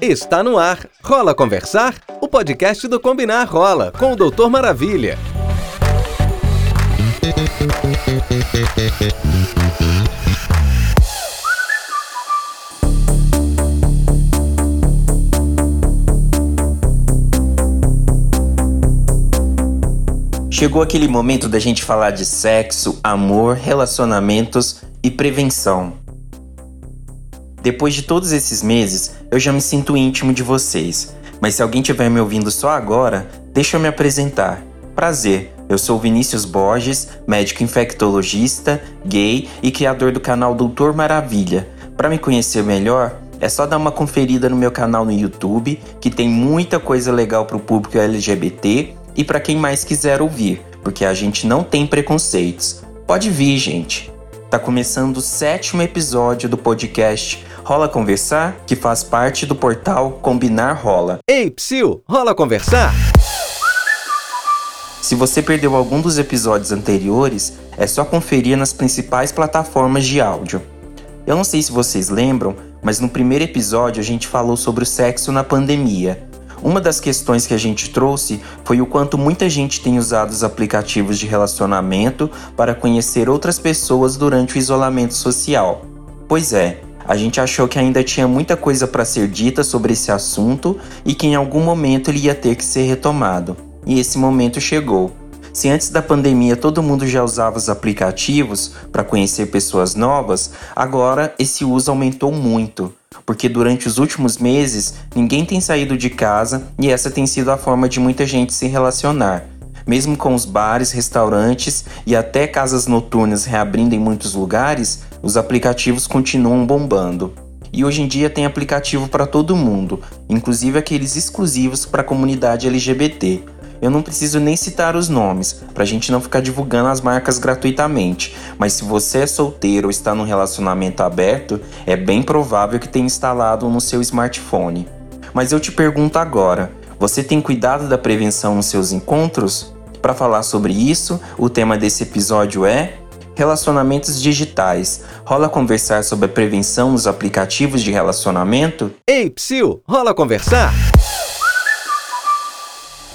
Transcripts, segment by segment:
Está no ar. Rola Conversar? O podcast do Combinar Rola, com o Doutor Maravilha. Chegou aquele momento da gente falar de sexo, amor, relacionamentos e prevenção. Depois de todos esses meses, eu já me sinto íntimo de vocês. Mas se alguém estiver me ouvindo só agora, deixa eu me apresentar. Prazer, eu sou Vinícius Borges, médico infectologista, gay e criador do canal Doutor Maravilha. Para me conhecer melhor, é só dar uma conferida no meu canal no YouTube, que tem muita coisa legal para o público LGBT e para quem mais quiser ouvir, porque a gente não tem preconceitos. Pode vir, gente. Tá começando o sétimo episódio do podcast Rola Conversar, que faz parte do portal Combinar Rola. Ei, Psyu, rola conversar? Se você perdeu algum dos episódios anteriores, é só conferir nas principais plataformas de áudio. Eu não sei se vocês lembram, mas no primeiro episódio a gente falou sobre o sexo na pandemia. Uma das questões que a gente trouxe foi o quanto muita gente tem usado os aplicativos de relacionamento para conhecer outras pessoas durante o isolamento social. Pois é, a gente achou que ainda tinha muita coisa para ser dita sobre esse assunto e que em algum momento ele ia ter que ser retomado. E esse momento chegou. Se antes da pandemia todo mundo já usava os aplicativos para conhecer pessoas novas, agora esse uso aumentou muito. Porque durante os últimos meses ninguém tem saído de casa e essa tem sido a forma de muita gente se relacionar. Mesmo com os bares, restaurantes e até casas noturnas reabrindo em muitos lugares, os aplicativos continuam bombando. E hoje em dia tem aplicativo para todo mundo, inclusive aqueles exclusivos para a comunidade LGBT. Eu não preciso nem citar os nomes, para a gente não ficar divulgando as marcas gratuitamente, mas se você é solteiro ou está num relacionamento aberto, é bem provável que tenha instalado no seu smartphone. Mas eu te pergunto agora: você tem cuidado da prevenção nos seus encontros? Para falar sobre isso, o tema desse episódio é Relacionamentos digitais. Rola conversar sobre a prevenção nos aplicativos de relacionamento? Ei, Psyu, rola conversar?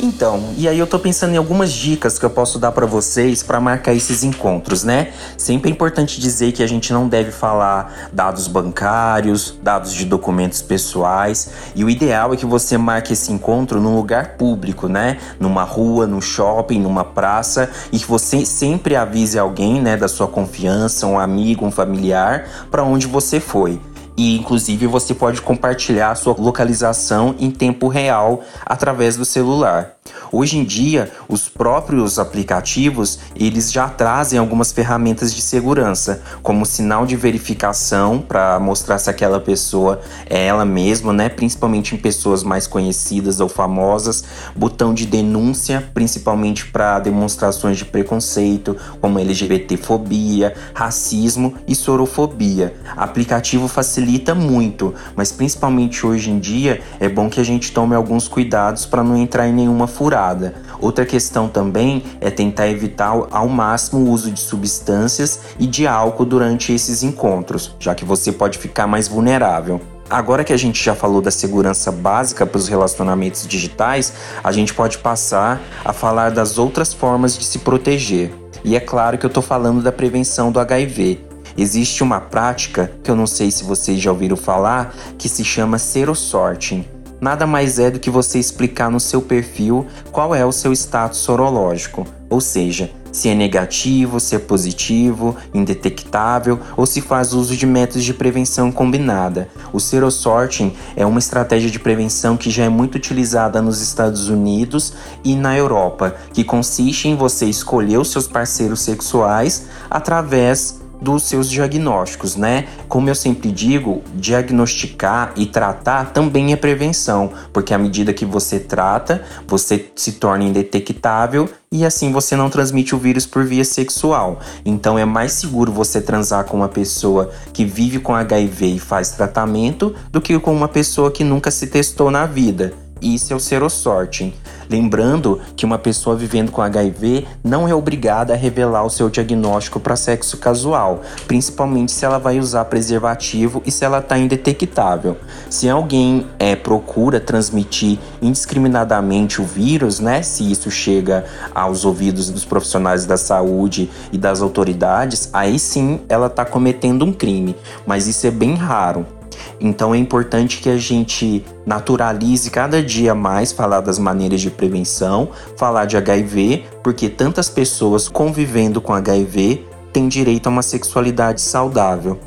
Então, e aí eu tô pensando em algumas dicas que eu posso dar para vocês para marcar esses encontros, né? Sempre é importante dizer que a gente não deve falar dados bancários, dados de documentos pessoais, e o ideal é que você marque esse encontro num lugar público, né? Numa rua, no shopping, numa praça, e que você sempre avise alguém, né, da sua confiança, um amigo, um familiar, para onde você foi e inclusive você pode compartilhar sua localização em tempo real através do celular. Hoje em dia, os próprios aplicativos, eles já trazem algumas ferramentas de segurança, como sinal de verificação para mostrar se aquela pessoa é ela mesma, né, principalmente em pessoas mais conhecidas ou famosas, botão de denúncia, principalmente para demonstrações de preconceito, como LGBTfobia, racismo e sorofobia. Aplicativo facilita muito, mas principalmente hoje em dia é bom que a gente tome alguns cuidados para não entrar em nenhuma furada. Outra questão também é tentar evitar ao máximo o uso de substâncias e de álcool durante esses encontros, já que você pode ficar mais vulnerável. Agora que a gente já falou da segurança básica para os relacionamentos digitais, a gente pode passar a falar das outras formas de se proteger. E é claro que eu estou falando da prevenção do HIV. Existe uma prática que eu não sei se vocês já ouviram falar que se chama serosorting nada mais é do que você explicar no seu perfil qual é o seu status sorológico, ou seja, se é negativo, se é positivo, indetectável ou se faz uso de métodos de prevenção combinada. O serosorting é uma estratégia de prevenção que já é muito utilizada nos Estados Unidos e na Europa, que consiste em você escolher os seus parceiros sexuais através dos seus diagnósticos, né? Como eu sempre digo, diagnosticar e tratar também é prevenção, porque à medida que você trata, você se torna indetectável e assim você não transmite o vírus por via sexual. Então é mais seguro você transar com uma pessoa que vive com HIV e faz tratamento do que com uma pessoa que nunca se testou na vida. Isso é o serosorting. Lembrando que uma pessoa vivendo com HIV não é obrigada a revelar o seu diagnóstico para sexo casual, principalmente se ela vai usar preservativo e se ela está indetectável. Se alguém é, procura transmitir indiscriminadamente o vírus, né, se isso chega aos ouvidos dos profissionais da saúde e das autoridades, aí sim ela está cometendo um crime, mas isso é bem raro. Então é importante que a gente naturalize cada dia mais falar das maneiras de prevenção, falar de HIV, porque tantas pessoas convivendo com HIV têm direito a uma sexualidade saudável.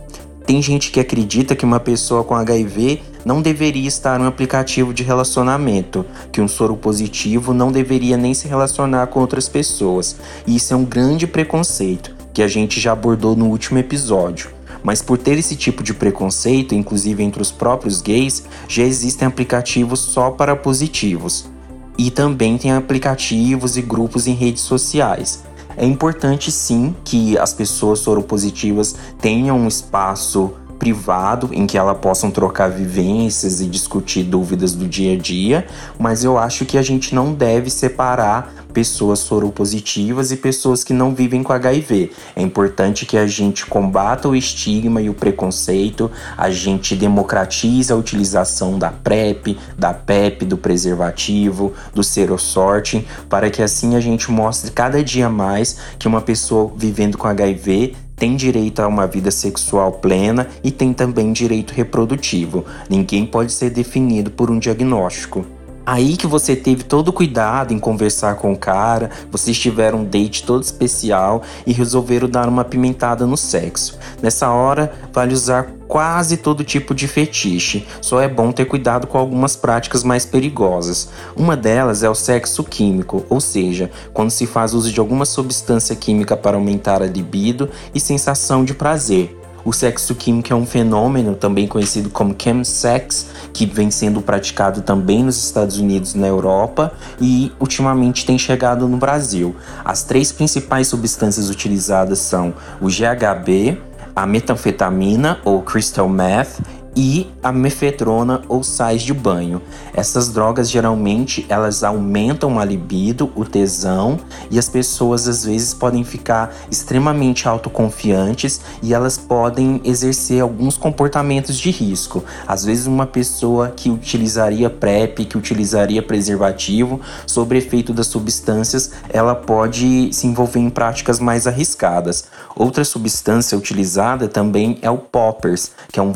Tem gente que acredita que uma pessoa com HIV não deveria estar em um aplicativo de relacionamento, que um soro positivo não deveria nem se relacionar com outras pessoas. E isso é um grande preconceito que a gente já abordou no último episódio. Mas por ter esse tipo de preconceito, inclusive entre os próprios gays, já existem aplicativos só para positivos. E também tem aplicativos e grupos em redes sociais. É importante sim que as pessoas soropositivas tenham um espaço privado em que elas possam trocar vivências e discutir dúvidas do dia a dia, mas eu acho que a gente não deve separar pessoas soropositivas e pessoas que não vivem com HIV. É importante que a gente combata o estigma e o preconceito, a gente democratize a utilização da PrEP, da PEP, do preservativo, do serosorting, para que assim a gente mostre cada dia mais que uma pessoa vivendo com HIV tem direito a uma vida sexual plena e tem também direito reprodutivo. Ninguém pode ser definido por um diagnóstico. Aí que você teve todo o cuidado em conversar com o cara, vocês tiveram um date todo especial e resolveram dar uma pimentada no sexo. Nessa hora, vale usar quase todo tipo de fetiche, só é bom ter cuidado com algumas práticas mais perigosas. Uma delas é o sexo químico, ou seja, quando se faz uso de alguma substância química para aumentar a libido e sensação de prazer. O sexo químico é um fenômeno também conhecido como chemsex, que vem sendo praticado também nos Estados Unidos e na Europa e ultimamente tem chegado no Brasil. As três principais substâncias utilizadas são o GHB, a metanfetamina ou crystal meth e a mefedrona ou sais de banho. Essas drogas geralmente elas aumentam a libido, o tesão e as pessoas às vezes podem ficar extremamente autoconfiantes e elas podem exercer alguns comportamentos de risco. Às vezes uma pessoa que utilizaria PrEP, que utilizaria preservativo, sob efeito das substâncias, ela pode se envolver em práticas mais arriscadas. Outra substância utilizada também é o poppers, que é um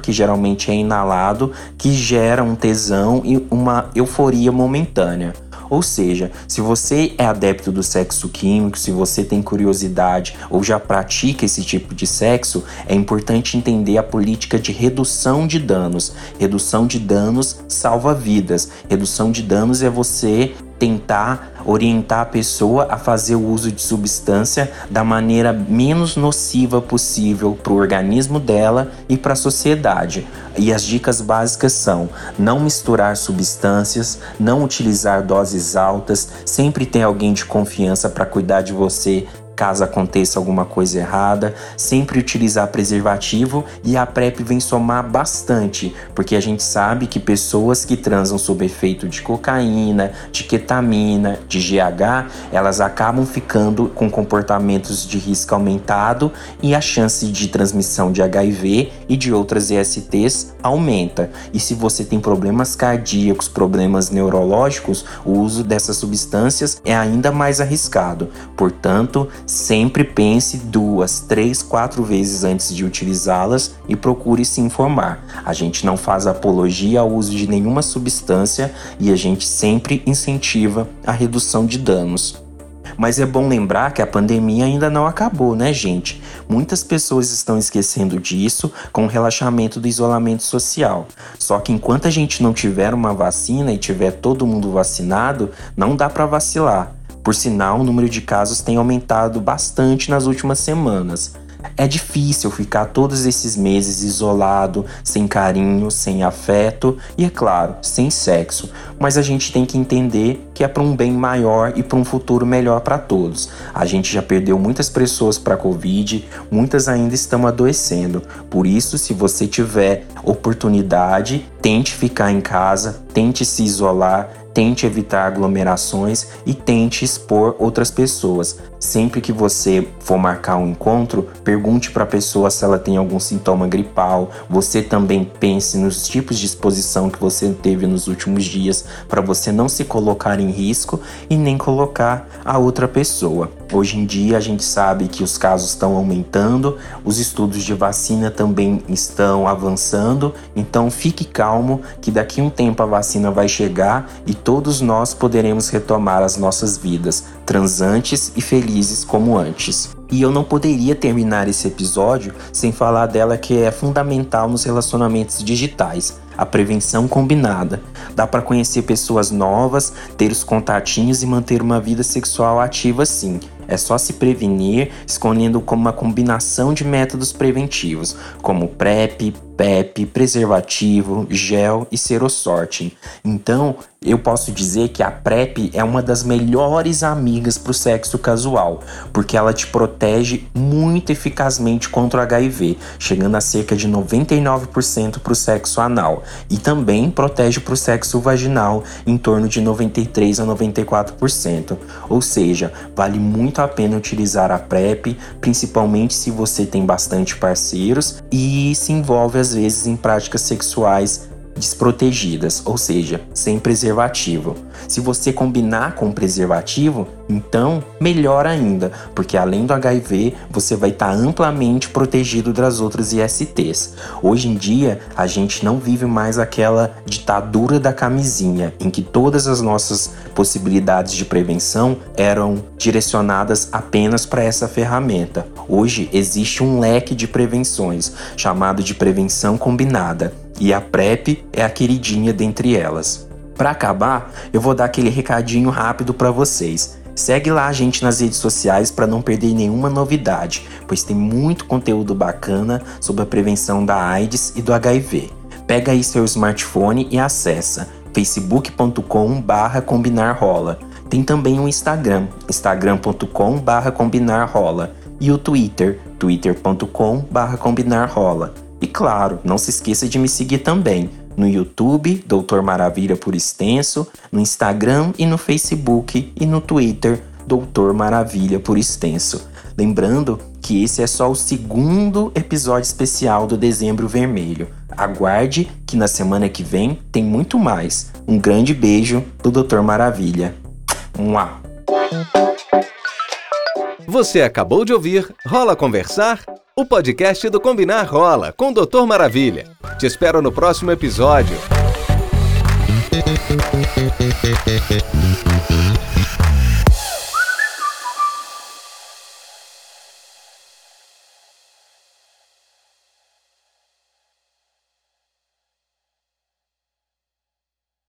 que geralmente é inalado, que gera um tesão e uma euforia momentânea. Ou seja, se você é adepto do sexo químico, se você tem curiosidade ou já pratica esse tipo de sexo, é importante entender a política de redução de danos. Redução de danos salva vidas. Redução de danos é você tentar orientar a pessoa a fazer o uso de substância da maneira menos nociva possível para o organismo dela e para a sociedade. E as dicas básicas são: não misturar substâncias, não utilizar doses altas, sempre ter alguém de confiança para cuidar de você caso aconteça alguma coisa errada, sempre utilizar preservativo e a PrEP vem somar bastante, porque a gente sabe que pessoas que transam sob efeito de cocaína, de ketamina, de GH, elas acabam ficando com comportamentos de risco aumentado e a chance de transmissão de HIV e de outras ESTs aumenta. E se você tem problemas cardíacos, problemas neurológicos, o uso dessas substâncias é ainda mais arriscado. Portanto, Sempre pense duas, três, quatro vezes antes de utilizá-las e procure se informar. A gente não faz apologia ao uso de nenhuma substância e a gente sempre incentiva a redução de danos. Mas é bom lembrar que a pandemia ainda não acabou, né, gente? Muitas pessoas estão esquecendo disso com o relaxamento do isolamento social. Só que enquanto a gente não tiver uma vacina e tiver todo mundo vacinado, não dá para vacilar. Por sinal, o número de casos tem aumentado bastante nas últimas semanas. É difícil ficar todos esses meses isolado, sem carinho, sem afeto e, é claro, sem sexo, mas a gente tem que entender que é para um bem maior e para um futuro melhor para todos. A gente já perdeu muitas pessoas para a Covid, muitas ainda estão adoecendo. Por isso, se você tiver oportunidade, tente ficar em casa, tente se isolar tente evitar aglomerações e tente expor outras pessoas. Sempre que você for marcar um encontro, pergunte para a pessoa se ela tem algum sintoma gripal. Você também pense nos tipos de exposição que você teve nos últimos dias para você não se colocar em risco e nem colocar a outra pessoa. Hoje em dia a gente sabe que os casos estão aumentando, os estudos de vacina também estão avançando, então fique calmo que daqui um tempo a vacina vai chegar e todos nós poderemos retomar as nossas vidas, transantes e felizes como antes. E eu não poderia terminar esse episódio sem falar dela que é fundamental nos relacionamentos digitais, a prevenção combinada. Dá para conhecer pessoas novas, ter os contatinhos e manter uma vida sexual ativa sim. É só se prevenir escolhendo como uma combinação de métodos preventivos, como PrEP, PEP, preservativo, gel e serosorting. Então, eu posso dizer que a PrEP é uma das melhores amigas para o sexo casual, porque ela te protege muito eficazmente contra o HIV, chegando a cerca de 99% para o sexo anal, e também protege para o sexo vaginal em torno de 93 a 94%. Ou seja, vale muito a pena utilizar a PrEP, principalmente se você tem bastante parceiros e se envolve às vezes em práticas sexuais desprotegidas, ou seja, sem preservativo. Se você combinar com preservativo, então melhor ainda, porque além do HIV, você vai estar tá amplamente protegido das outras ISTs. Hoje em dia, a gente não vive mais aquela ditadura da camisinha, em que todas as nossas possibilidades de prevenção eram direcionadas apenas para essa ferramenta. Hoje existe um leque de prevenções, chamado de prevenção combinada e a PrEP é a queridinha dentre elas. Para acabar, eu vou dar aquele recadinho rápido para vocês. Segue lá a gente nas redes sociais para não perder nenhuma novidade, pois tem muito conteúdo bacana sobre a prevenção da AIDS e do HIV. Pega aí seu smartphone e acessa facebook.com/barra combinarrola. Tem também o Instagram, instagram.com/barra combinarrola e o Twitter, twitter.com/barra. E claro, não se esqueça de me seguir também no YouTube, Doutor Maravilha por extenso, no Instagram e no Facebook e no Twitter, Doutor Maravilha por extenso. Lembrando que esse é só o segundo episódio especial do Dezembro Vermelho. Aguarde que na semana que vem tem muito mais. Um grande beijo do Doutor Maravilha. Mua. Você acabou de ouvir Rola Conversar? O podcast do Combinar Rola com o Doutor Maravilha. Te espero no próximo episódio.